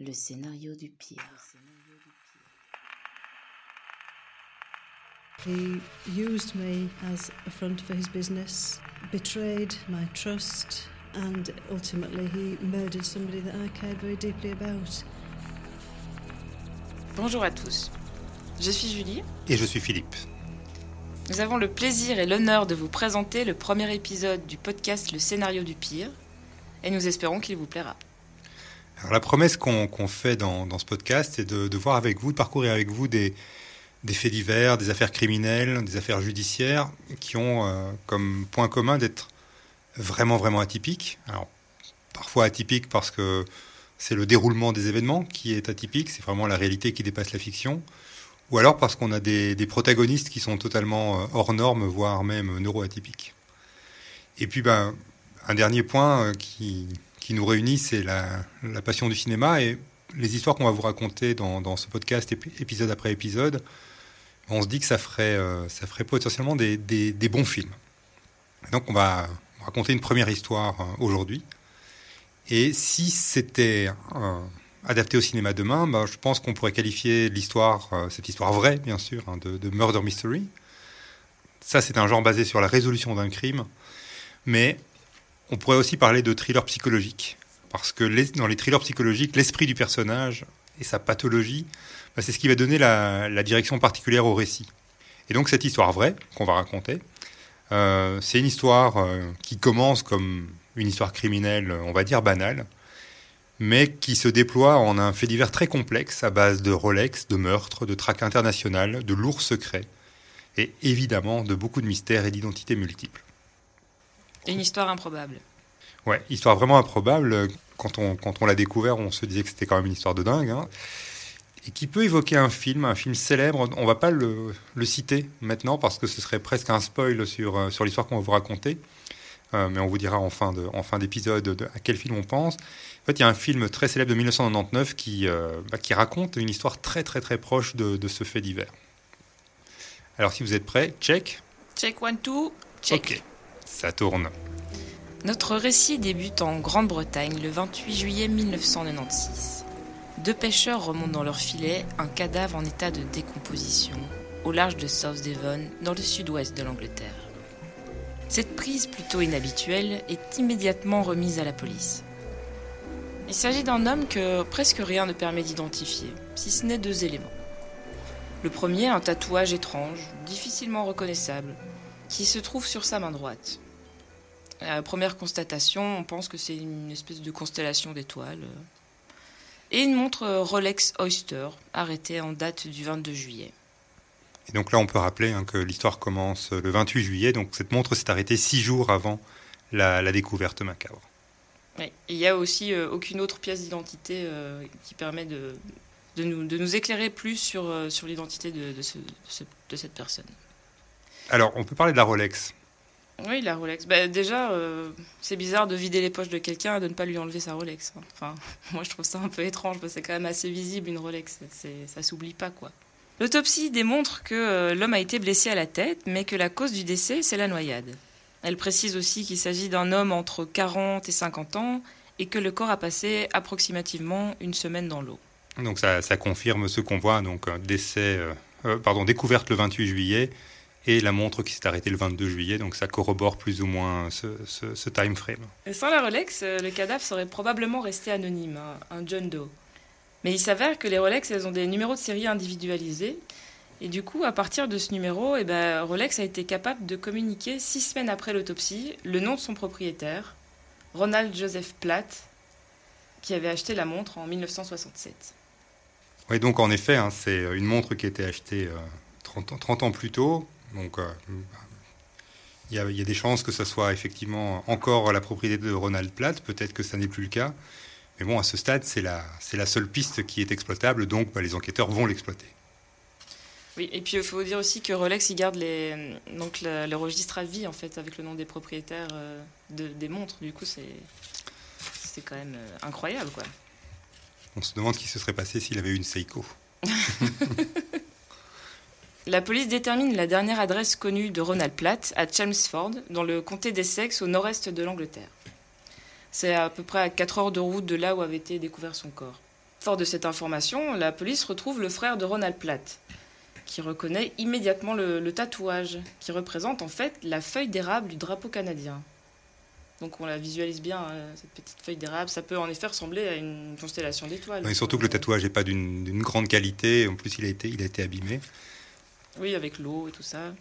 Le scénario du pire. He used me as a front for his business, betrayed my trust, and ultimately he murdered somebody that I cared very deeply about. Bonjour à tous. Je suis Julie. Et je suis Philippe. Nous avons le plaisir et l'honneur de vous présenter le premier épisode du podcast Le scénario du pire, et nous espérons qu'il vous plaira. Alors, la promesse qu'on fait dans, ce podcast, c'est de, voir avec vous, de parcourir avec vous des, des, faits divers, des affaires criminelles, des affaires judiciaires qui ont euh, comme point commun d'être vraiment, vraiment atypiques. Alors, parfois atypiques parce que c'est le déroulement des événements qui est atypique, c'est vraiment la réalité qui dépasse la fiction, ou alors parce qu'on a des, des, protagonistes qui sont totalement euh, hors normes, voire même neuroatypiques. Et puis, ben, un dernier point euh, qui, qui nous réunit, c'est la, passion du cinéma et les histoires qu'on va vous raconter dans, ce podcast, épisode après épisode. On se dit que ça ferait, euh, ça ferait potentiellement des, des, bons films. Donc, on va raconter une première histoire euh, aujourd'hui. Et si c'était euh, adapté au cinéma demain, bah, je pense qu'on pourrait qualifier l'histoire, cette histoire vraie, bien sûr, hein, de, de, murder mystery. Ça, c'est un genre basé sur la résolution d'un crime. Mais on pourrait aussi parler de thriller psychologique. Parce que dans les thrillers psychologiques, l'esprit du personnage et sa pathologie, bah, c'est ce qui va donner la, la, direction particulière au récit. Et donc cette histoire vraie qu'on va raconter, euh, c'est une histoire euh, qui commence comme une histoire criminelle, on va dire banale, mais qui se déploie en un fait divers très complexe à base de Rolex, de meurtres, de traques internationales, de lourds secrets, et évidemment de beaucoup de mystères et d'identités multiples. Une histoire improbable. Ouais, histoire vraiment improbable. Quand on, quand on l'a découvert, on se disait que c'était quand même une histoire de dingue. Hein. Et qui peut évoquer un film, un film célèbre? On va pas le, le, citer maintenant parce que ce serait presque un spoil sur, sur l'histoire qu'on va vous raconter. Euh, mais on vous dira en fin, de, en fin d'épisode à quel film on pense. En fait, il y a un film très célèbre de 1999 qui, euh, bah, qui raconte une histoire très très très proche de, de, ce fait divers. Alors si vous êtes prêts, check. Check one, two, check. Ça tourne. Notre récit débute en Grande-Bretagne le 28 juillet 1996. Deux pêcheurs remontent dans leur filet un cadavre en état de décomposition au large de South Devon, dans le sud-ouest de l'Angleterre. Cette prise plutôt inhabituelle est immédiatement remise à la police. Il s'agit d'un homme que presque rien ne permet d'identifier, si ce n'est deux éléments. Le premier, un tatouage étrange, difficilement reconnaissable, qui se trouve sur sa main droite. La première constatation, on pense que c'est une espèce de constellation d'étoiles. Et une montre Rolex Oyster, arrêtée en date du 22 juillet. Et donc là, on peut rappeler hein, que l'histoire commence le 28 juillet, donc cette montre s'est arrêtée six jours avant la, la découverte macabre. Oui. Il n'y a aussi euh, aucune autre pièce d'identité euh, qui permet de, de, nous, de, nous, éclairer plus sur, euh, sur l'identité ce, de, cette personne. Alors, on peut parler de la Rolex. Oui, la Rolex. Bah, déjà, euh, c'est bizarre de vider les poches de quelqu'un et de ne pas lui enlever sa Rolex. Enfin, moi, je trouve ça un peu étrange parce que c'est quand même assez visible une Rolex. Ça s'oublie pas, quoi. L'autopsie démontre que euh, l'homme a été blessé à la tête, mais que la cause du décès, c'est la noyade. Elle précise aussi qu'il s'agit d'un homme entre 40 et 50 ans et que le corps a passé approximativement une semaine dans l'eau. Donc ça, ça, confirme ce qu'on voit, donc décès, euh, pardon, découverte le 28 juillet et la montre qui s'est arrêtée le 22 juillet, donc ça corrobore plus ou moins ce, ce, ce time frame. Et sans la Rolex, le cadavre serait probablement resté anonyme, un John Doe. Mais il s'avère que les Rolex, elles ont des numéros de série individualisés. Et du coup, à partir de ce numéro, eh ben, Rolex a été capable de communiquer six semaines après l'autopsie le nom de son propriétaire, Ronald Joseph Platt, qui avait acheté la montre en 1967. Oui, donc en effet, hein, c'est une montre qui a été achetée euh, 30, ans, 30, ans, plus tôt. Donc euh, il y, y, a des chances que ce soit effectivement encore la propriété de Ronald Platt. Peut-être que ça n'est plus le cas. Mais bon, à ce stade, c'est la, la seule piste qui est exploitable, donc bah, les enquêteurs vont l'exploiter. Oui, et puis il faut dire aussi que Rolex, il garde les, donc le, le, registre à vie, en fait, avec le nom des propriétaires euh, de, des montres. Du coup, c'est quand même euh, incroyable, quoi. On se demande ce qui se serait passé s'il avait eu une Seiko. La police détermine la dernière adresse connue de Ronald Platt à Chelmsford, dans le comté d'Essex, au nord-est de l'Angleterre. C'est à peu près à 4 heures de route de là où avait été découvert son corps. Fort de cette information, la police retrouve le frère de Ronald Platt, qui reconnaît immédiatement le, tatouage, qui représente en fait la feuille d'érable du drapeau canadien. Donc on la visualise bien, euh, cette petite feuille d'érable. Ça peut en effet ressembler à une constellation d'étoiles. Et surtout que le tatouage n'est pas d'une grande qualité. En plus, il a été, il a été abîmé. Oui, avec l'eau et tout ça.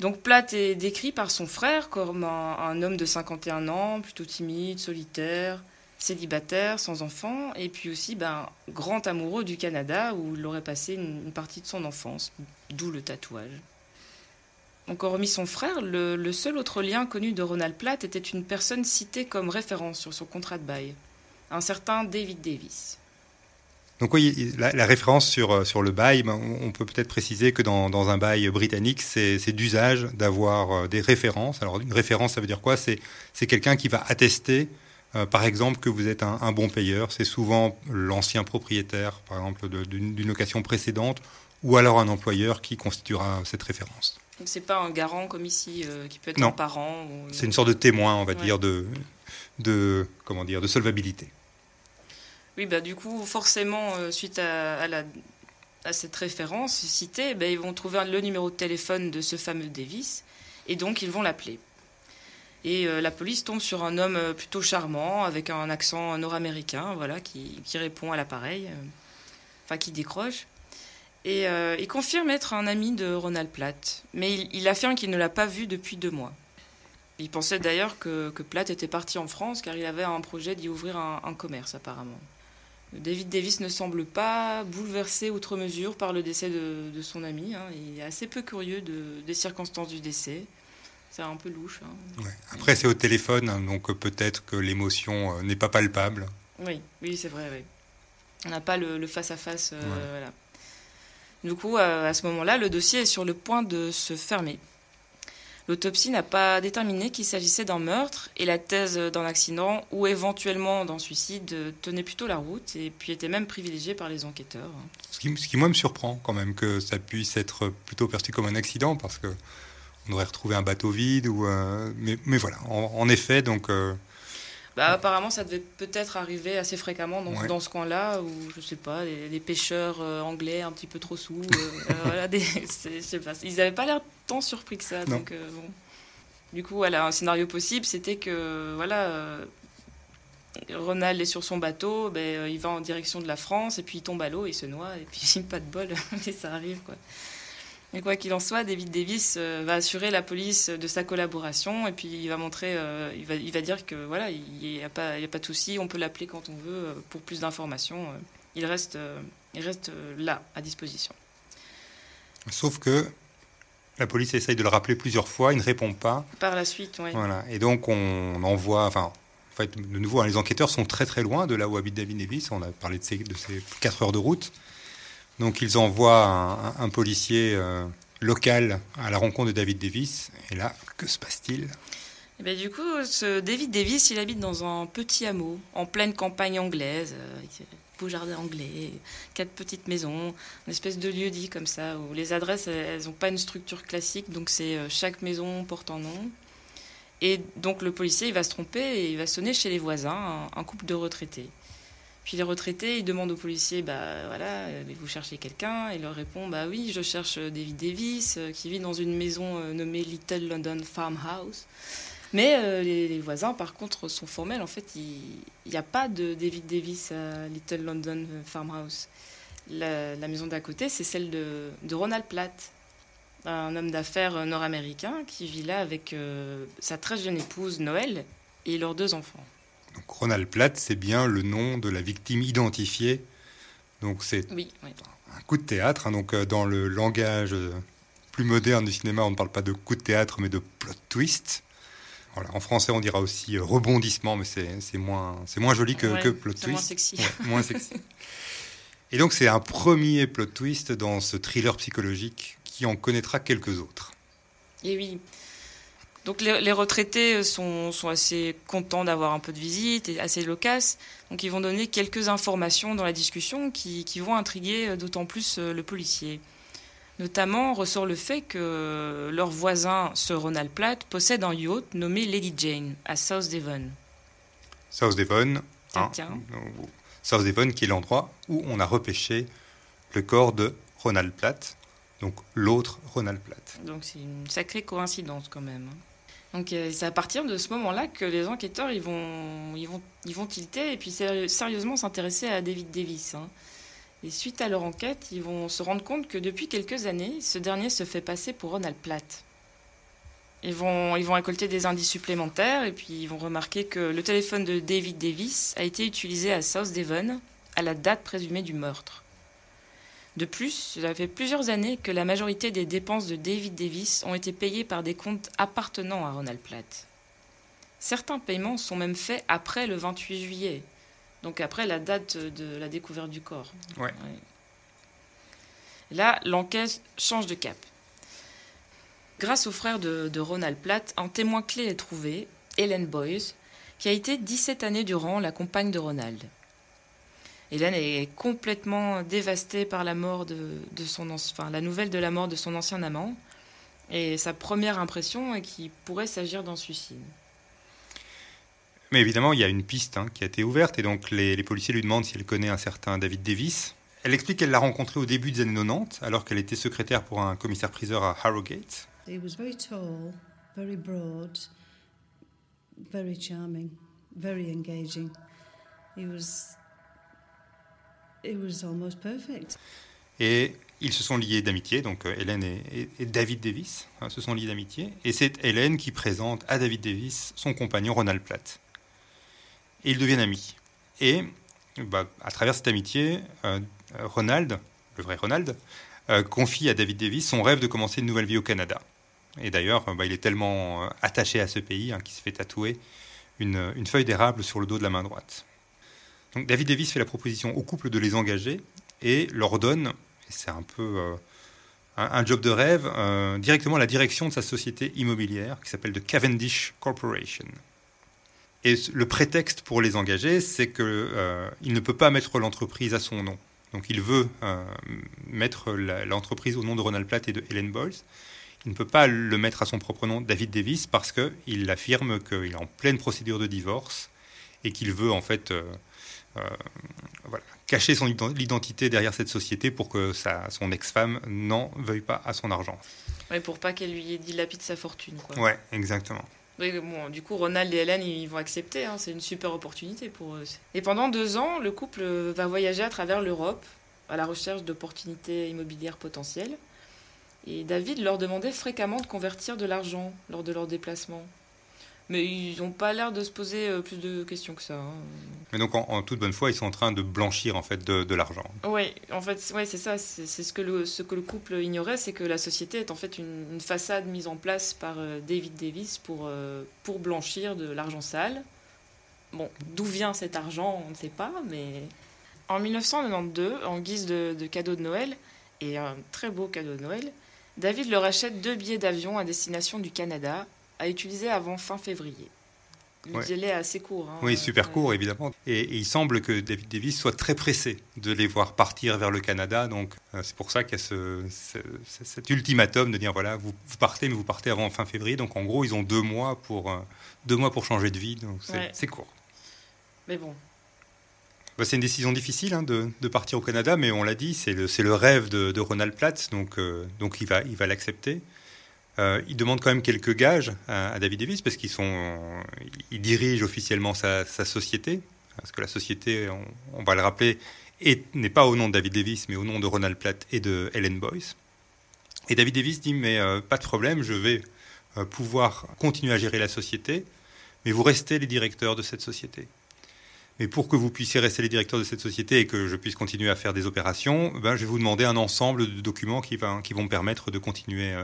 Donc Platt est décrit par son frère comme un, homme de 51 ans, plutôt timide, solitaire, célibataire, sans enfant, et puis aussi ben, grand amoureux du Canada où il aurait passé une, partie de son enfance, d'où le tatouage. Donc hormis son frère, le, le, seul autre lien connu de Ronald Platt était une personne citée comme référence sur son contrat de bail, un certain David Davis. Donc oui, la, la référence sur, sur le bail, ben, on peut peut-être préciser que dans, dans, un bail britannique, c'est d'usage d'avoir euh, des références. Alors une référence, ça veut dire quoi? C'est quelqu'un qui va attester, euh, par exemple, que vous êtes un, un bon payeur. C'est souvent l'ancien propriétaire, par exemple, d'une location précédente, ou alors un employeur qui constituera cette référence. Donc c'est pas un garant comme ici, euh, qui peut être non. un parent. Ou... C'est une sorte de témoin, on va ouais. dire, de, de, comment dire, de solvabilité. Oui, bah, du coup, forcément, euh, suite à, cette référence citée, bah, ils vont trouver le numéro de téléphone de ce fameux Davis, et donc ils vont l'appeler. Et euh, la police tombe sur un homme euh, plutôt charmant, avec un accent nord-américain, voilà, qui, qui, répond à l'appareil, enfin qui décroche. Et il confirme être un ami de Ronald Platt, mais il, affirme qu'il ne l'a pas vu depuis deux mois. Il pensait d'ailleurs que, Platt était parti en France car il avait un projet d'y ouvrir un, commerce apparemment. David Davis ne semble pas bouleversé outre mesure par le décès de, de son ami. Hein. Il est assez peu curieux de, des circonstances du décès. C'est un peu louche. Hein. Ouais. Après, c'est au téléphone, hein, donc peut-être que l'émotion euh, n'est pas palpable. Oui, oui c'est vrai. Oui. On n'a pas le face-à-face. -face, euh, ouais. voilà. Du coup, à ce moment-là, le dossier est sur le point de se fermer. L'autopsie n'a pas déterminé qu'il s'agissait d'un meurtre et la thèse d'un accident ou éventuellement d'un suicide tenait plutôt la route et puis était même privilégiée par les enquêteurs. Ce qui, moi me surprend quand même que ça puisse être plutôt perçu comme un accident parce que on aurait retrouvé un bateau vide ou euh, mais, voilà en, en, effet donc euh, bah, apparemment, ça devait peut-être arriver assez fréquemment dans, ouais. dans ce coin-là, où, je sais pas, des, des pêcheurs euh, anglais un petit peu trop sous. Euh, voilà, des, je sais pas, ils n'avaient pas l'air tant surpris que ça. Donc, euh, bon. Du coup, voilà, un scénario possible, c'était que, voilà, Ronald est sur son bateau, ben, il va en direction de la France, et puis il tombe à l'eau, il se noie, et puis pas de bol, et ça arrive, quoi. Mais quoi qu'il en soit, David Davis euh, va assurer la police de sa collaboration et puis il va montrer, euh, il, va, il va dire que voilà, il n'y a, pas, il a pas de souci, on peut l'appeler quand on veut euh, pour plus d'informations. il reste, il reste là, à disposition. Sauf que la police essaye de le rappeler plusieurs fois, il ne répond pas. Par la suite, oui. Voilà. Et donc on envoie, enfin, en fait, de nouveau, hein, les enquêteurs sont très très loin de là où habite David Davis. On a parlé de ces, de ces 4 heures de route. Donc ils envoient un, policier euh, local à la rencontre de David Davis. Et là, que se passe-t-il? Et bien, Du coup, David Davis, il habite dans un petit hameau, en pleine campagne anglaise, euh, avec beau jardin anglais, quatre petites maisons, une espèce de lieu dit comme ça, où les adresses, elles n'ont pas une structure classique, donc c'est euh, chaque maison porte un nom. Et donc le policier, il va se tromper et il va sonner chez les voisins, un couple de retraités. Puis les retraités, ils demandent aux policiers, bah voilà, vous cherchez quelqu'un Il leur répond, bah oui, je cherche David Davis, euh, qui vit dans une maison euh, nommée Little London Farmhouse. Mais euh, les, voisins, par contre, sont formels. En fait, il n'y a pas de David Davis à Little London Farmhouse. La, maison d'à côté, c'est celle de, Ronald Platt, un homme d'affaires nord-américain qui vit là avec sa très jeune épouse Noël et leurs deux enfants. Donc Ronald Platt, c'est bien le nom de la victime identifiée. Donc c'est oui, oui. un coup de théâtre. Hein. Donc euh, dans le langage plus moderne du cinéma, on ne parle pas de coup de théâtre, mais de plot twist. Voilà. En français, on dira aussi euh, rebondissement, mais c'est moins, moins joli que, ouais, que plot twist. Moins sexy. Ouais, moins sexy. Et donc c'est un premier plot twist dans ce thriller psychologique qui en connaîtra quelques autres. Et oui. Donc les, les, retraités sont, sont assez contents d'avoir un peu de visite et assez loquaces. Donc ils vont donner quelques informations dans la discussion qui, qui vont intriguer d'autant plus le policier. Notamment ressort le fait que leur voisin, Sir Ronald Platt, possède un yacht nommé Lady Jane à South Devon. South Devon, hein, South Devon, qui est l'endroit où on a repêché le corps de Ronald Platt, donc l'autre Ronald Platt. Donc c'est une sacrée coïncidence quand même. Donc euh, c'est à partir de ce moment-là que les enquêteurs ils vont, ils vont, ils tilter et puis sérieusement s'intéresser à David Davis. Hein. Et suite à leur enquête, ils vont se rendre compte que depuis quelques années, ce dernier se fait passer pour Ronald Platt. Ils vont, ils vont récolter des indices supplémentaires et puis ils vont remarquer que le téléphone de David Davis a été utilisé à South Devon à la date présumée du meurtre. De plus, cela fait plusieurs années que la majorité des dépenses de David Davis ont été payées par des comptes appartenant à Ronald Platt. Certains paiements sont même faits après le 28 juillet, donc après la date de la découverte du corps. Là, l'enquête change de cap. Grâce au frère de, Ronald Platt, un témoin clé est trouvé, Helen Boyce, qui a été 17 années durant la compagne de Ronald. Hélène est complètement dévastée par la mort de, son enfin, la nouvelle de la mort de son ancien amant. Et sa première impression est qu'il pourrait s'agir d'un suicide. Mais évidemment, il y a une piste hein, qui a été ouverte et donc les, policiers lui demandent si elle connaît un certain David Davis. Elle explique qu'elle l'a rencontré au début des années 90 alors qu'elle était secrétaire pour un commissaire-priseur à Harrogate. He was very tall, very broad, very charming, very engaging. He was et ils se sont liés d'amitié, donc euh, Hélène et, David Davis hein, se sont liés d'amitié. Et c'est Hélène qui présente à David Davis son compagnon Ronald Platt. Et ils deviennent amis. Et bah, à travers cette amitié, euh, Ronald, le vrai Ronald, euh, confie à David Davis son rêve de commencer une nouvelle vie au Canada. Et d'ailleurs, bah, il est tellement attaché à ce pays hein, qu'il se fait tatouer une feuille d'érable sur le dos de la main droite. David Davis fait la proposition au couple de les engager et leur donne, c'est un peu euh, un, job de rêve, euh, directement la direction de sa société immobilière qui s'appelle The Cavendish Corporation. Et le prétexte pour les engager, c'est qu'il euh, ne peut pas mettre l'entreprise à son nom. Donc il veut mettre l'entreprise au nom de Ronald Platt et de Helen Boyles. Il ne peut pas le mettre à son propre nom, David Davis, parce qu'il affirme qu'il est en pleine procédure de divorce et qu'il veut en fait euh, voilà, cacher son identité derrière cette société pour que sa, son ex-femme n'en veuille pas à son argent. Oui, pour pas qu'elle lui dilapide sa fortune. Quoi. Ouais, exactement. bon, du coup, Ronald et Hélène, ils vont accepter. Hein, c'est une super opportunité pour eux. Et pendant deux ans, le couple va voyager à travers l'Europe à la recherche d'opportunités immobilières potentielles. Et David leur demandait fréquemment de convertir de l'argent lors de leurs déplacements. Mais ils n'ont pas l'air de se poser euh, plus de questions que ça. Hein. Mais donc, en, toute bonne foi, ils sont en train de blanchir en fait de, l'argent. Oui, en fait, ouais, c'est ça. C'est ce que le ce que le couple ignorait, c'est que la société est en fait une, façade mise en place par euh, David Davis pour euh, pour blanchir de l'argent sale. Bon, d'où vient cet argent, on ne sait pas, mais en 1992, en guise de, de cadeau de Noël et un très beau cadeau de Noël, David leur achète deux billets d'avion à destination du Canada à utiliser avant fin février. Le délai est assez court. Hein, oui, super court, évidemment. Et, il semble que David Davis soit très pressé de les voir partir vers le Canada. Donc, euh, c'est pour ça qu'il y a ce, cet ultimatum de dire voilà, vous, partez, mais vous partez avant fin février. Donc, en gros, ils ont deux mois pour, euh, deux mois pour changer de vie. Donc, c'est court. Mais bon. Bah, c'est une décision difficile hein, de, de, partir au Canada, mais on l'a dit, c'est le, le, rêve de, de Ronald Platz. Donc, euh, donc il va l'accepter. Il va euh, il demande quand même quelques gages à, David Davis parce qu'ils sont, dirige officiellement sa, société, parce que la société, on, va le rappeler, n'est pas au nom de David Davis, mais au nom de Ronald Platt et de Helen Boyce. Et David Davis dit mais euh, pas de problème, je vais euh, pouvoir continuer à gérer la société, mais vous restez les directeurs de cette société. Mais pour que vous puissiez rester les directeurs de cette société et que je puisse continuer à faire des opérations, ben, je vais vous demander un ensemble de documents qui, qui vont me permettre de continuer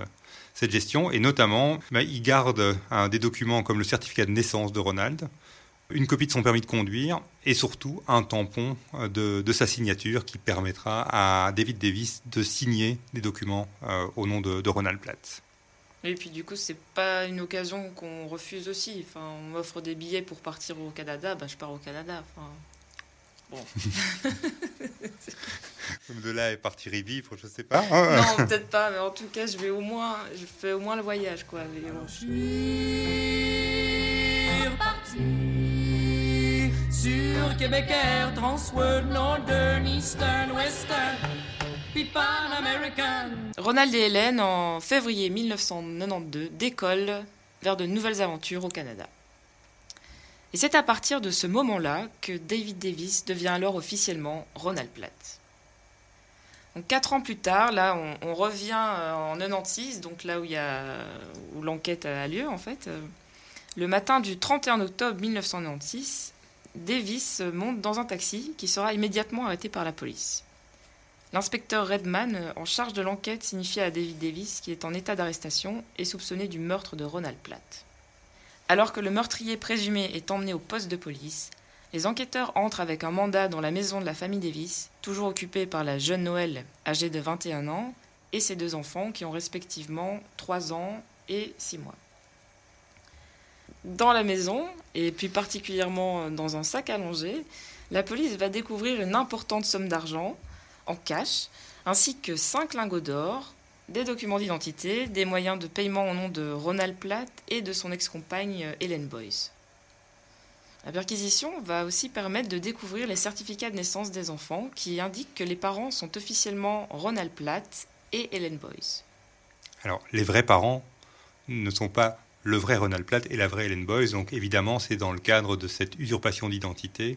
cette gestion. Et notamment, bah, il garde des documents comme le certificat de naissance de Ronald, une copie de son permis de conduire et surtout un tampon de, de sa signature qui permettra à David Davis de signer des documents euh, au nom de, Ronald Platt. Et puis du coup, c'est pas une occasion qu'on refuse aussi. Enfin, on m'offre des billets pour partir au Canada, ben, je pars au Canada. Enfin, bon. de là et partir y vivre, je sais pas. non, peut-être pas, mais en tout cas, je vais au moins, je fais au moins le voyage, quoi. Je suis parti sur sur Québécois, Transworld, Northern, Eastern, Western. Ronald et Hélène, en février 1992, décollent vers de nouvelles aventures au Canada. Et c'est à partir de ce moment-là que David Davis devient alors officiellement Ronald Platt. Donc, quatre ans plus tard, là, on, revient euh, en 96, donc là où, où l'enquête a lieu, en fait. Euh, le matin du 31 octobre 1996, Davis monte dans un taxi qui sera immédiatement arrêté par la police. L'inspecteur Redman, euh, en charge de l'enquête, signifie à David Davis qu'il est en état d'arrestation et soupçonné du meurtre de Ronald Platt. Alors que le meurtrier présumé est emmené au poste de police, les enquêteurs entrent avec un mandat dans la maison de la famille Davis, toujours occupée par la jeune Noël, âgée de 21 ans, et ses deux enfants qui ont respectivement 3 ans et 6 mois. Dans la maison, et plus particulièrement dans un sac allongé, la police va découvrir une importante somme d'argent en cash, ainsi que 5 lingots d'or, des documents d'identité, des moyens de paiement au nom de Ronald Platt et de son ex-compagne Helen Boyce. La perquisition va aussi permettre de découvrir les certificats de naissance des enfants qui indiquent que les parents sont officiellement Ronald Platt et Helen Boyce. Alors, les vrais parents ne sont pas le vrai Ronald Platt et la vraie Helen Boyce, donc évidemment, c'est dans le cadre de cette usurpation d'identité.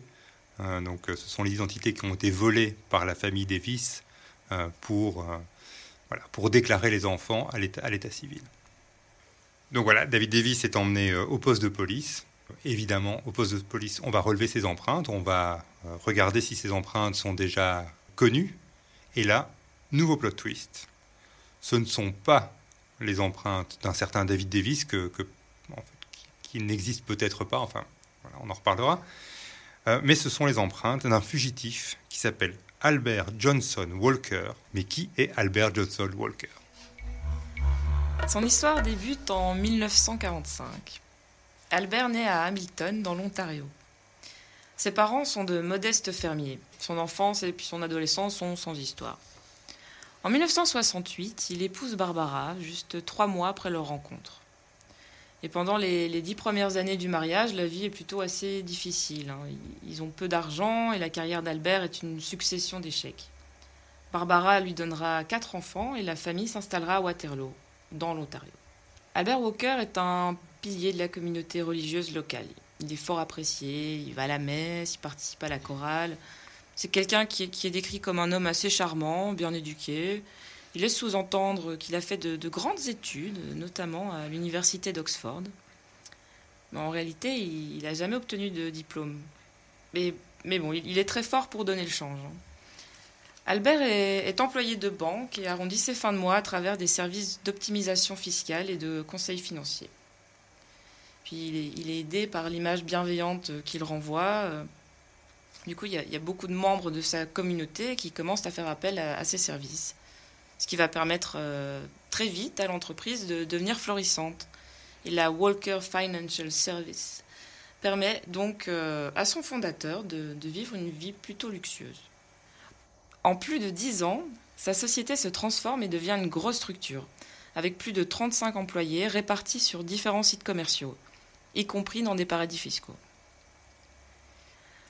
Euh, donc, euh, ce sont les identités qui ont été volées par la famille Davis euh, pour, voilà, pour déclarer les enfants à l'état civil. Donc voilà, David Davis est emmené au poste de police Évidemment, au poste de police, on va relever ses empreintes, on va regarder si ces empreintes sont déjà connues. Et là, nouveau plot twist. Ce ne sont pas les empreintes d'un certain David Davis que, qui, n'existe peut-être pas, enfin, on en reparlera. Euh, mais ce sont les empreintes d'un fugitif qui s'appelle Albert Johnson Walker. Mais qui est Albert Johnson Walker Son histoire débute en 1945. Albert naît à Hamilton, dans l'Ontario. Ses parents sont de modestes fermiers. Son enfance et puis son adolescence sont sans histoire. En 1968, il épouse Barbara, juste trois mois après leur rencontre. Et pendant les, dix premières années du mariage, la vie est plutôt assez difficile. Hein. Ils ont peu d'argent et la carrière d'Albert est une succession d'échecs. Barbara lui donnera quatre enfants et la famille s'installera à Waterloo, dans l'Ontario. Albert Walker est un pilier de la communauté religieuse locale. Il est fort apprécié, il va à la messe, il participe à la chorale. C'est quelqu'un qui, est décrit comme un homme assez charmant, bien éduqué. Il laisse sous-entendre qu'il a fait de, grandes études, notamment à l'université d'Oxford. Mais en réalité, il n'a jamais obtenu de diplôme. Mais, bon, il, est très fort pour donner le change. Hein. Albert est, employé de banque et arrondit ses fins de mois à travers des services d'optimisation fiscale et de conseils financiers. Puis il est, aidé par l'image bienveillante qu'il renvoie. Du coup, il y, a, beaucoup de membres de sa communauté qui commencent à faire appel à, ses services, ce qui va permettre euh, très vite à l'entreprise de devenir florissante. Et la Walker Financial Service permet donc euh, à son fondateur de, de vivre une vie plutôt luxueuse. En plus de 10 ans, sa société se transforme et devient une grosse structure, avec plus de 35 employés répartis sur différents sites commerciaux, y compris dans des paradis fiscaux.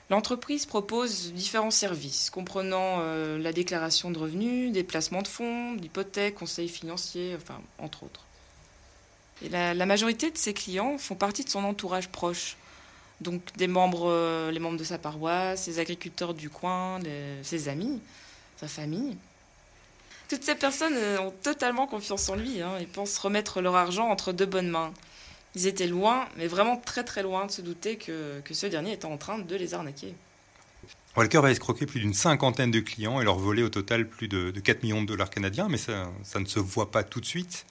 L'entreprise propose différents services, comprenant euh, la déclaration de revenus, des placements de fonds, d'hypothèques, conseils financiers, entre autres. Et la, majorité de ses clients font partie de son entourage proche, donc des membres, euh, les membres de sa paroisse, ses agriculteurs du coin, ses amis sa famille. Toutes ces personnes euh, ont totalement confiance en lui hein, et pensent remettre leur argent entre deux bonnes mains. Ils étaient loin, mais vraiment très très loin de se douter que, que ce dernier était en train de les arnaquer. Walker va escroquer plus d'une cinquantaine de clients et leur voler au total plus de, 4 millions de dollars canadiens, mais ça, ça, ne se voit pas tout de suite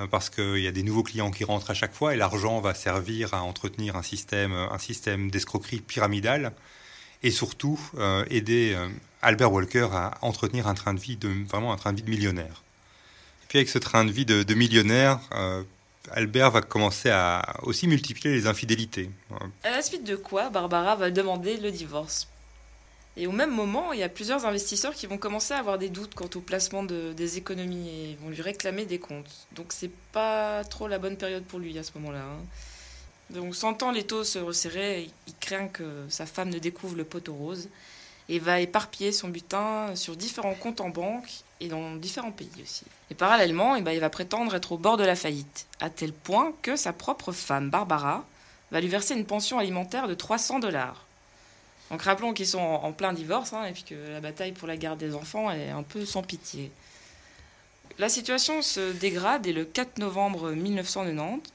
euh, parce qu'il y a des nouveaux clients qui rentrent à chaque fois et l'argent va servir à entretenir un système, un système d'escroquerie pyramidale et surtout euh, aider euh, Albert Walker à entretenir un train de vie de vraiment un train de vie de millionnaire. Et puis avec ce train de vie de, millionnaire, Albert va commencer à aussi multiplier les infidélités. À la suite de quoi, Barbara va demander le divorce. Et au même moment, il y a plusieurs investisseurs qui vont commencer à avoir des doutes quant au placement de, des économies et vont lui réclamer des comptes. Donc c'est pas trop la bonne période pour lui à ce moment-là. Hein. Donc, sentant les taux se resserrer, il craint que sa femme ne découvre le poteau rose et va éparpiller son butin sur différents comptes en banque et dans différents pays aussi. Et parallèlement, eh ben, il va prétendre être au bord de la faillite, à tel point que sa propre femme, Barbara, va lui verser une pension alimentaire de 300 dollars. Donc rappelons qu'ils sont en, plein divorce hein, et puis que la bataille pour la garde des enfants est un peu sans pitié. La situation se dégrade et le 4 novembre 1990,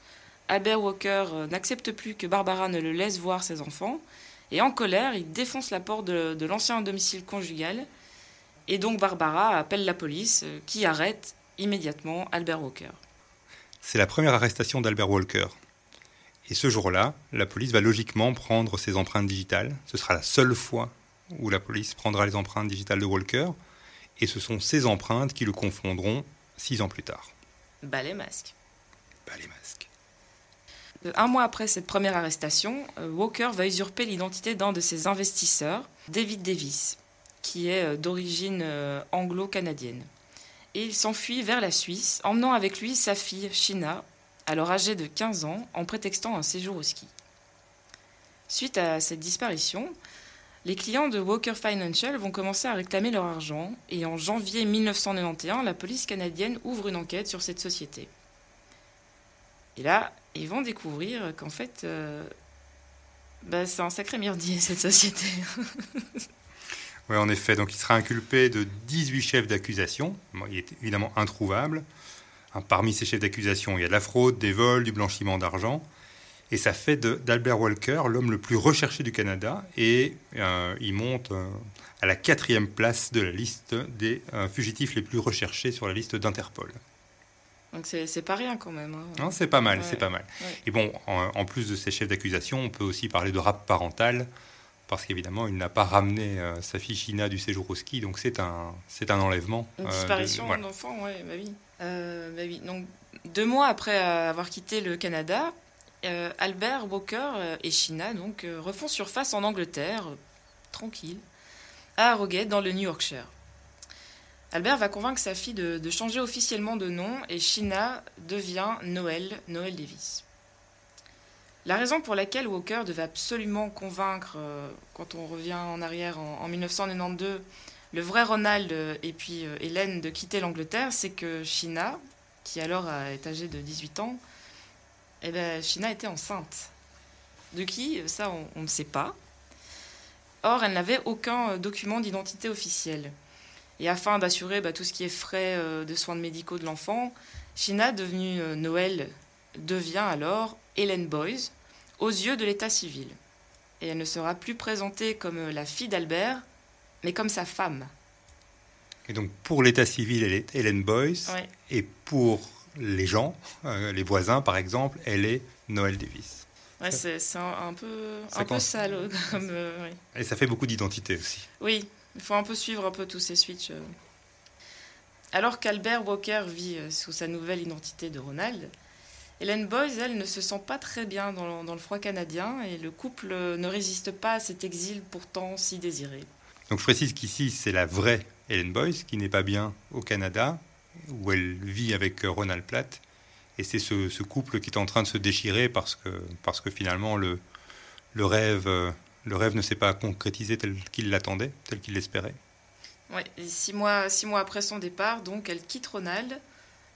Albert Walker euh, n'accepte plus que Barbara ne le laisse voir ses enfants et en colère, il défonce la porte de, l'ancien domicile conjugal. Et donc Barbara appelle la police euh, qui arrête immédiatement Albert Walker. C'est la première arrestation d'Albert Walker. Et ce jour-là, la police va logiquement prendre ses empreintes digitales. Ce sera la seule fois où la police prendra les empreintes digitales de Walker. Et ce sont ces empreintes qui le confondront six ans plus tard. Bas les masques. Bas les masques. Un mois après cette première arrestation, euh, Walker va usurper l'identité d'un de ses investisseurs, David Davis, qui est euh, d'origine euh, anglo-canadienne. Et il s'enfuit vers la Suisse, emmenant avec lui sa fille, Shina, alors âgée de 15 ans, en prétextant un séjour au ski. Suite à cette disparition, les clients de Walker Financial vont commencer à réclamer leur argent et en janvier 1991, la police canadienne ouvre une enquête sur cette société. Et là, ils vont découvrir qu'en fait, euh, bah, c'est un sacré merdier cette société. oui, en effet. Donc, il sera inculpé de 18 chefs d'accusation. il est évidemment introuvable. Hein, parmi ces chefs d'accusation, il y a de la fraude, des vols, du blanchiment d'argent. Et ça fait d'Albert Walker l'homme le plus recherché du Canada. Et euh, il monte euh, à la quatrième place de la liste des fugitifs les plus recherchés sur la liste d'Interpol. Donc c'est pas rien quand même. Hein. Non, c'est pas mal, c'est pas mal. Et bon, en, plus de ces chefs d'accusation, on peut aussi parler de rap parental, parce qu'évidemment, il n'a pas ramené euh, sa fille China du séjour au ski, donc c'est un, c'est un enlèvement. Une euh, disparition d'enfant, oui, bah oui. Euh, bah oui. Donc, deux mois après avoir quitté le Canada, Albert Walker et China donc, refont surface en Angleterre, tranquille, à Harrogate, dans le New Yorkshire. Albert va convaincre sa fille de, changer officiellement de nom et Shina devient Noël, Noël Davis. La raison pour laquelle Walker devait absolument convaincre, euh, quand on revient en arrière en, 1992, le vrai Ronald et puis euh, Hélène de quitter l'Angleterre, c'est que Shina, qui alors est âgée de 18 ans, eh ben, était enceinte. De qui Ça, on ne sait pas. Or, elle n'avait aucun document d'identité officiel. Et afin d'assurer bah, tout ce qui est frais euh, de soins médicaux de l'enfant, China, devenue euh, Noël, devient alors Hélène Boyce aux yeux de l'état civil. Et elle ne sera plus présentée comme euh, la fille d'Albert, mais comme sa femme. Et donc pour l'état civil, elle est Hélène Boyce, et pour les gens, les voisins par exemple, elle est Noël Davis. Ouais, c'est un, peu, un peu sale. Et ça fait beaucoup d'identité aussi. Oui, il faut un peu suivre un peu tous ces switches. Euh. Alors qu'Albert Walker vit euh, sous sa nouvelle identité de Ronald, Hélène Boyce, elle, ne se sent pas très bien dans le, froid canadien et le couple ne résiste pas à cet exil pourtant si désiré. Donc je précise qu'ici, c'est la vraie Hélène Boyce qui n'est pas bien au Canada, où elle vit avec euh, Ronald Platt. Et c'est ce, couple qui est en train de se déchirer parce que, parce que finalement, le, le rêve le rêve ne s'est pas concrétisé tel qu'il l'attendait, tel qu'il l'espérait. Ouais, six mois, six mois après son départ, donc, elle quitte Ronald,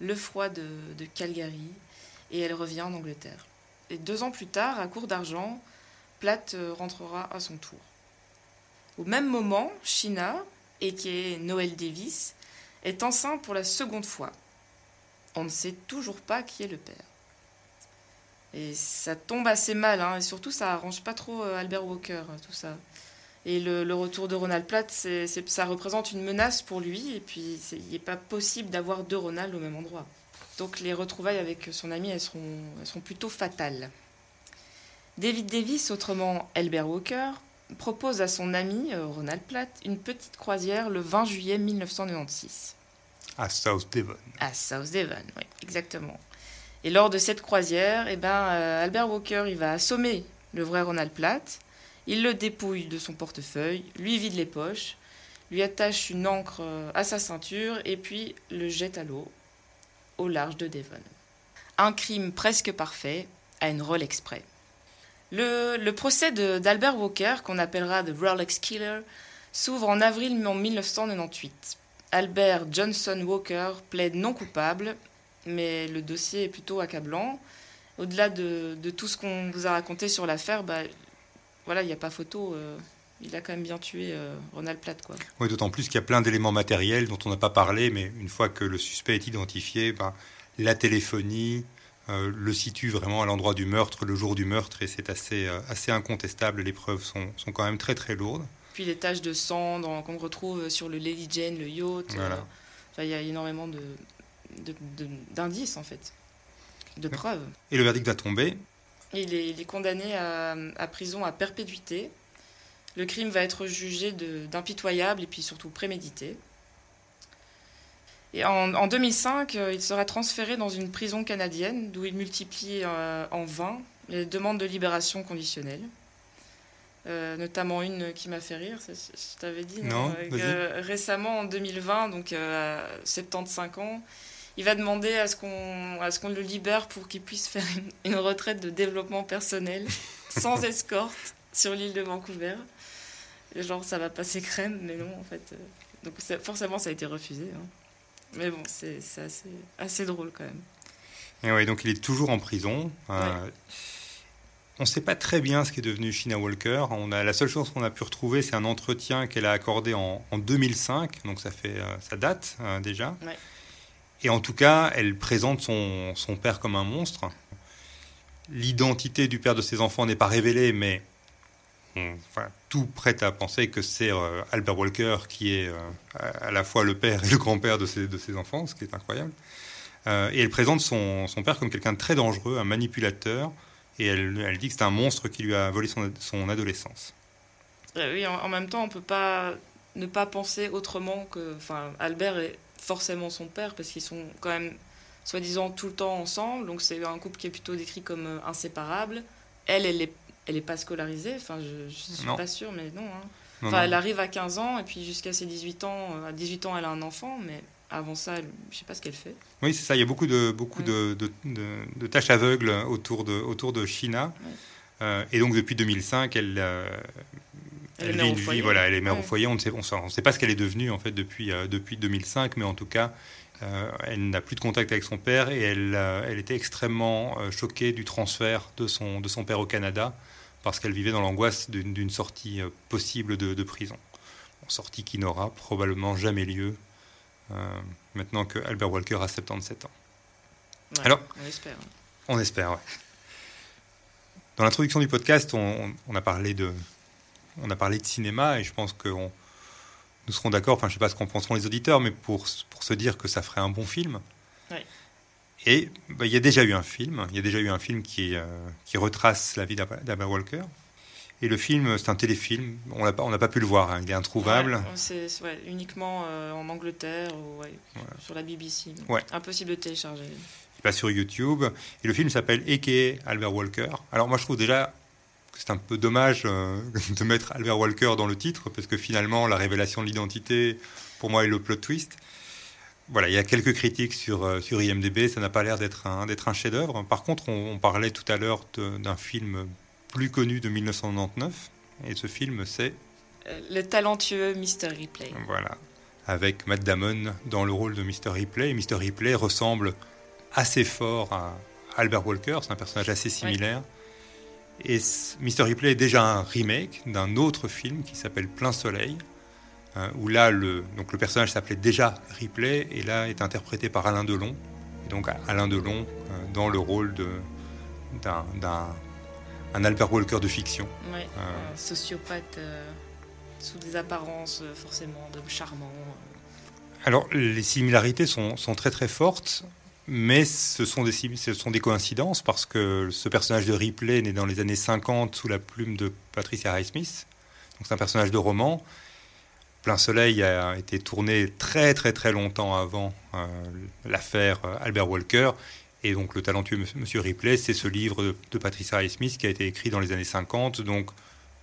le froid de, Calgary, et elle revient en Angleterre. Et deux ans plus tard, à court d'argent, Platt euh, rentrera à son tour. Au même moment, China, et qui est Noël Davis, est enceinte pour la seconde fois. On ne sait toujours pas qui est le père. Et ça tombe assez mal, hein, et surtout ça arrange pas trop euh, Albert Walker, hein, tout ça. Et le, retour de Ronald Platt, ça représente une menace pour lui, et puis il n'est pas possible d'avoir deux Ronald au même endroit. Donc les retrouvailles avec son ami, elles seront, elles seront plutôt fatales. David Davis, autrement Albert Walker, propose à son ami euh, Ronald Platt une petite croisière le 20 juillet 1996. À South Devon. À South Devon, oui, exactement. Et lors de cette croisière, eh ben, euh, Albert Walker il va assommer le vrai Ronald Platt. Il le dépouille de son portefeuille, lui vide les poches, lui attache une encre euh, à sa ceinture et puis le jette à l'eau, au large de Devon. Un crime presque parfait à une rôle exprès. Le, procès d'Albert Walker, qu'on appellera The Rolex Killer, s'ouvre en avril 1998. Albert Johnson Walker plaide non coupable, mais le dossier est plutôt accablant. Au-delà de, de, tout ce qu'on vous a raconté sur l'affaire, bah, voilà, il n'y a pas photo. Euh, il a quand même bien tué euh, Ronald Platt. Quoi. Oui, d'autant plus qu'il y a plein d'éléments matériels dont on n'a pas parlé, mais une fois que le suspect est identifié, bah, la téléphonie euh, le situe vraiment à l'endroit du meurtre, le jour du meurtre, et c'est assez, assez incontestable. Les preuves sont, sont quand même très très lourdes. Puis les taches de sang qu'on retrouve sur le Lady Jane, le yacht. il y a énormément de, d'indices en fait, de preuves. Et le verdict va tomber il est, il est condamné à, prison à perpétuité. Le crime va être jugé d'impitoyable et puis surtout prémédité. Et en, 2005, euh, il sera transféré dans une prison canadienne d'où il multiplie euh, en vain les demandes de libération conditionnelle. Euh, notamment une qui m'a fait rire, je t'avais dit, non, récemment en 2020, donc à 75 ans, il va demander à ce qu'on à ce qu'on le libère pour qu'il puisse faire une, retraite de développement personnel sans escorte sur l'île de Vancouver. Et genre ça va passer crème, mais non en fait. Euh, donc forcément ça a été refusé. Hein. Mais bon, c'est assez, assez drôle quand même. Et ouais, donc il est toujours en prison. Euh, on ne sait pas très bien ce qui est devenu Sheena Walker. On a, la seule chose qu'on a pu retrouver, c'est un entretien qu'elle a accordé en, en, 2005. Donc ça fait, euh, ça date déjà. Ouais. Et en tout cas, elle présente son, son père comme un monstre. L'identité du père de ses enfants n'est pas révélée, mais enfin, tout prête à penser que c'est euh, Albert Walker qui est euh, à la fois le père et le grand-père de ses, enfants, ce qui est incroyable. Euh, et elle présente son, père comme quelqu'un de très dangereux, un manipulateur, et elle, dit que c'est un monstre qui lui a volé son, adolescence. oui, en, même temps, on ne peut pas ne pas penser autrement que Albert est forcément son père, parce qu'ils sont quand même soi-disant tout le temps ensemble. Donc c'est un couple qui est plutôt décrit comme inséparable. Elle, elle est, elle est pas scolarisée. Enfin, je, je suis pas sûre, mais non. Hein. enfin, elle arrive à 15 ans et puis jusqu'à ses 18 ans, euh, à 18 ans, elle a un enfant, mais avant ça, elle, je sais pas ce qu'elle fait. Oui, c'est ça. Il y a beaucoup de beaucoup de, de, de, tâches aveugles autour de autour de China. Euh, et donc depuis 2005, elle elle, vit une vie, voilà, elle est mère au foyer. On ne sait, on, sait pas ce qu'elle est devenue en fait depuis, euh, depuis 2005, mais en tout cas, euh, elle n'a plus de contact avec son père et elle, euh, elle était extrêmement choquée du transfert de son, de son père au Canada parce qu'elle vivait dans l'angoisse d'une sortie possible de, prison. sortie qui n'aura probablement jamais lieu maintenant que Albert Walker a 77 ans. Alors, on espère. On espère, ouais. Dans l'introduction du podcast, on, on a parlé de, on a parlé de cinéma et je pense que nous serons d'accord, enfin je ne sais pas ce qu'en penseront les auditeurs, mais pour, pour se dire que ça ferait un bon film. Et bah, il y a déjà eu un film, il y a déjà eu un film qui, euh, qui retrace la vie d'Abba Walker. Et le film, c'est un téléfilm, on n'a pas, pas pu le voir, hein. il est introuvable. c'est uniquement euh, en Angleterre ou sur la BBC. Impossible de télécharger. Il passe sur YouTube. Et le film s'appelle Eke Albert Walker. Alors moi je trouve déjà c'est un peu dommage euh, de mettre Albert Walker dans le titre, parce que finalement, la révélation de l'identité, pour moi, est le plot twist. Voilà, il y a quelques critiques sur, euh, sur IMDB, ça n'a pas l'air d'être un, d'être un chef-d'œuvre. Par contre, on, parlait tout à l'heure d'un film plus connu de 1999, et ce film, c'est. Euh, le talentueux Mr. Ripley. Voilà, avec Matt Damon dans le rôle de Mr. Ripley. Mr. Ripley ressemble assez fort à Albert Walker, c'est un personnage assez similaire. Et Mr. Ripley est déjà un remake d'un autre film qui s'appelle Plein Soleil, où là, le, donc le personnage s'appelait déjà Ripley, et là est interprété par Alain Delon. Et donc Alain Delon euh, dans le rôle d'un, un Albert Walker de fiction. Oui, euh, un sociopathe euh, sous des apparences forcément de charmant. Alors les similarités sont, sont très très fortes mais ce sont, des, ce sont des coïncidences parce que ce personnage de Ripley né dans les années 50 sous la plume de Patricia Highsmith. Donc c'est un personnage de roman. Plein Soleil a été tourné très très très longtemps avant euh, l'affaire euh, Albert Walker. Et donc le talentueux Monsieur Ripley, c'est ce livre de, Patricia Highsmith qui a été écrit dans les années 50. Donc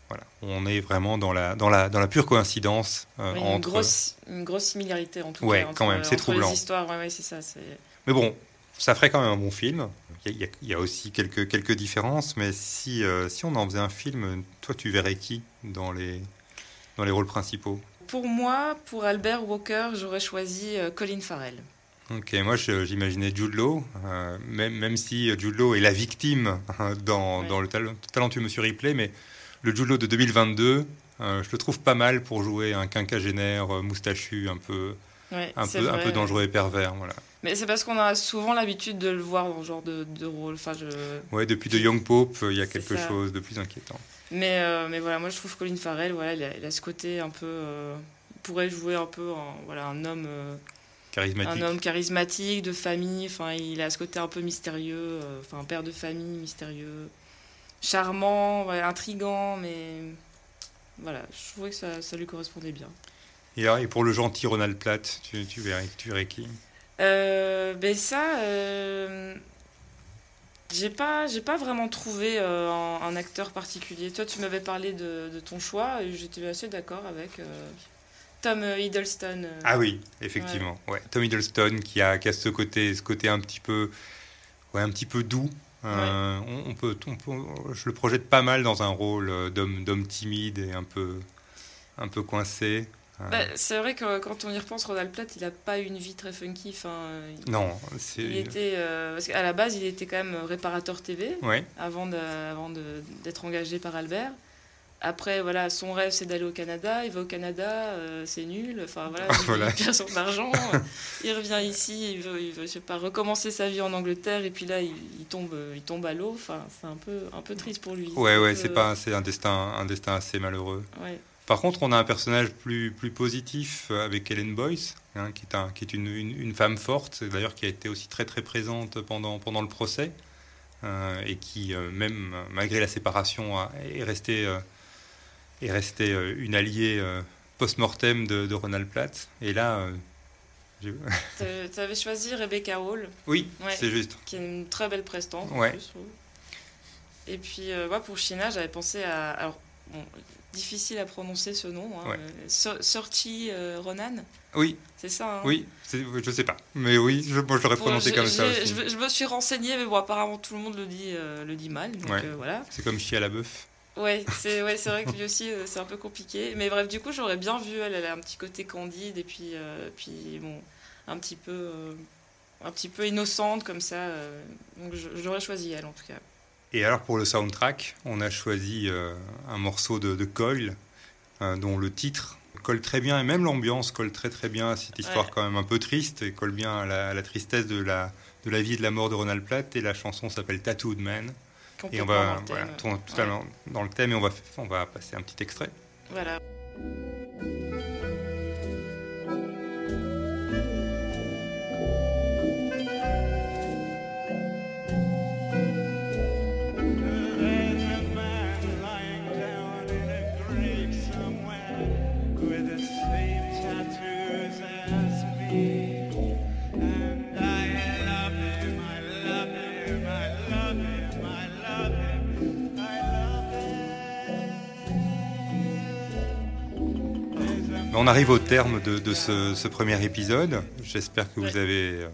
voilà, on est vraiment dans la, dans la, dans la pure coïncidence euh, entre... Une grosse, une grosse similarité en tout ouais, cas. quand même, c'est troublant. Les histoires, ouais, c'est ça. Mais bon, ça ferait quand même un bon film. Il y a, il y a aussi quelques, quelques différences, mais si, euh, si on en faisait un film, toi, tu verrais qui dans les, dans les rôles principaux? Pour moi, pour Albert Walker, j'aurais choisi euh, Colin Farrell. Ok, moi j'imaginais Jude Law, euh, même, même si Jude Law est la victime hein, dans, Ouais. dans le talent- talentueux Monsieur Ripley, mais le Jude Law de 2022, euh, je le trouve pas mal pour jouer un quinquagénaire euh, moustachu, un peu, Ouais, un peu, un vrai. peu dangereux et pervers. Voilà. Mais c'est parce qu'on a souvent l'habitude de le voir dans ce genre de, de rôle. Enfin, je... Ouais, depuis The Young Pope, euh, il y a quelque ça. chose de plus inquiétant. Mais, euh, mais voilà, moi je trouve Colin Farrell, voilà, il, a, il a ce côté un peu. euh, il pourrait jouer un peu en, voilà, un homme. euh, Charismatique. Un homme charismatique, de famille, enfin, il a ce côté un peu mystérieux, enfin, un père de famille mystérieux, charmant, ouais, intrigant, mais voilà, je trouvais que ça, ça lui correspondait bien. Et, alors, et pour le gentil Ronald Platt, tu, tu, verrais, tu verrais qui? Ben ça, j'ai pas, j'ai pas vraiment trouvé euh, un, un acteur particulier. Toi, tu m'avais parlé de, de ton choix et j'étais assez d'accord avec euh, Tom Hiddleston. euh, Ah oui, effectivement. Ouais. Tom Hiddleston qui a, qui a ce côté, ce côté un petit peu, ouais, un petit peu doux. On, on peut, on peut- je le projette pas mal dans un rôle d'homme, d'homme timide et un peu, un peu coincé. Euh, Bah, c'est vrai que quand on y repense, Ronald Platt, il a pas une vie très funky. Enfin, il- non, c'est. Il était, euh, parce qu'à la base, il était quand même réparateur TV avant de- avant de- d'être engagé par Albert. Après, voilà, son rêve, c'est d'aller au Canada. Il va au Canada, euh, c'est nul. Enfin, voilà, il, Voilà. il perd son argent. il revient ici, il veut, il veut, je sais pas, recommencer sa vie en Angleterre. Et puis là, il, il tombe, il tombe à l'eau. Enfin, c'est un peu, un peu triste pour lui. ouais, ouais, c'est pas, c'est un destin, un destin assez malheureux. Ouais. Par contre, on a un personnage plus, plus positif euh, avec Helen Boyce, hein, qui est, un, qui est une, une, une femme forte, d'ailleurs qui a été aussi très très présente pendant, pendant le procès, euh, et qui, euh, même malgré la séparation, a- est restée, euh, est restée une alliée post-mortem de, de Ronald Platt. Et là, T'avais- T'avais choisi Rebecca Hall, oui, Ouais. c'est juste. qui est une très belle prestance. en Ouais. plus. Et puis, moi, pour China, j'avais pensé à. Alors, bon, difficile à prononcer ce nom. Hein, Ouais. euh, So- euh, Ronan, Oui, c'est ça hein oui, je sais pas, mais oui, je, l'aurais Bon, prononcé je- comme ça aussi. Je, je me suis renseignée, mais bon, apparemment tout le monde le dit, euh, le dit mal. Donc Ouais. euh, voilà. C'est comme chier à la bœuf. Ouais, c'est ouais, vrai que lui aussi, c'est un peu compliqué. Mais bref, du coup, j'aurais bien vu, elle, elle a un petit côté candide et puis, puis bon, un petit peu, un petit peu innocente comme ça. donc j'aurais choisi elle en tout cas. Et alors pour le soundtrack, on a choisi euh, un morceau de, de Coil, euh, dont le titre colle très bien, et même l'ambiance colle très très bien à cette histoire Ouais. quand même un peu triste, et colle bien à la, à la tristesse de la, de la vie et de la mort de Ronald Platt, et la chanson s'appelle Tattooed Man. Et on va voilà, tourner totalement dans le thème, et on va, on va passer un petit extrait. Voilà. On arrive au terme de, de ce, ce premier épisode. J'espère que vous avez euh,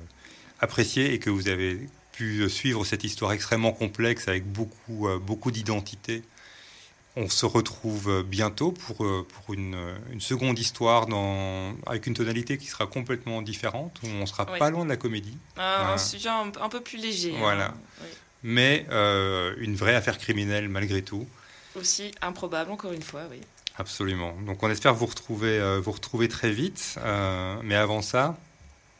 apprécié et que vous avez pu suivre cette histoire extrêmement complexe avec beaucoup, euh, beaucoup d'identités. On se retrouve bientôt pour, euh, pour une, une seconde histoire dans, avec une tonalité qui sera complètement différente, où on sera Oui. pas loin de la comédie, Un, un sujet un, un peu plus léger. hein. Voilà. Mais euh, une vraie affaire criminelle malgré tout. Aussi improbable, encore une fois, oui. Absolument. Donc on espère vous retrouver, euh, vous retrouver très vite. Euh, mais avant ça...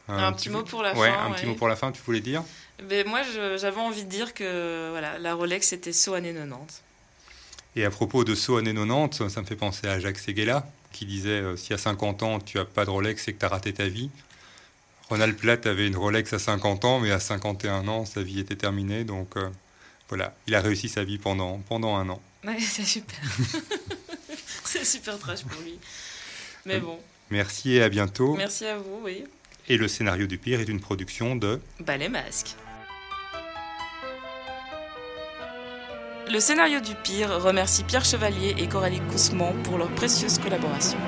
euh, Un petit mot pour la ouais, fin, un petit mot pour la fin, tu voulais dire? Mais moi, je- j'avais envie de dire que voilà, la Rolex, c'était saut années 90. Et à propos de saut années 90, ça me fait penser à Jacques Seguela, qui disait euh, si à 50 ans tu as pas de Rolex, c'est que tu as raté ta vie. Ronald Platt avait une Rolex à 50 ans, mais à 51 ans, sa vie était terminée. Donc voilà, il a réussi sa vie pendant, pendant un an. Ouais, c'est super. c'est super trash pour lui. Mais Euh, bon, Merci et à bientôt. merci à vous, oui. Et le scénario du pire est une production de... Bah les masques. Le scénario du pire remercie Pierre Chevalier et Coralie Coussemant pour leur précieuse collaboration.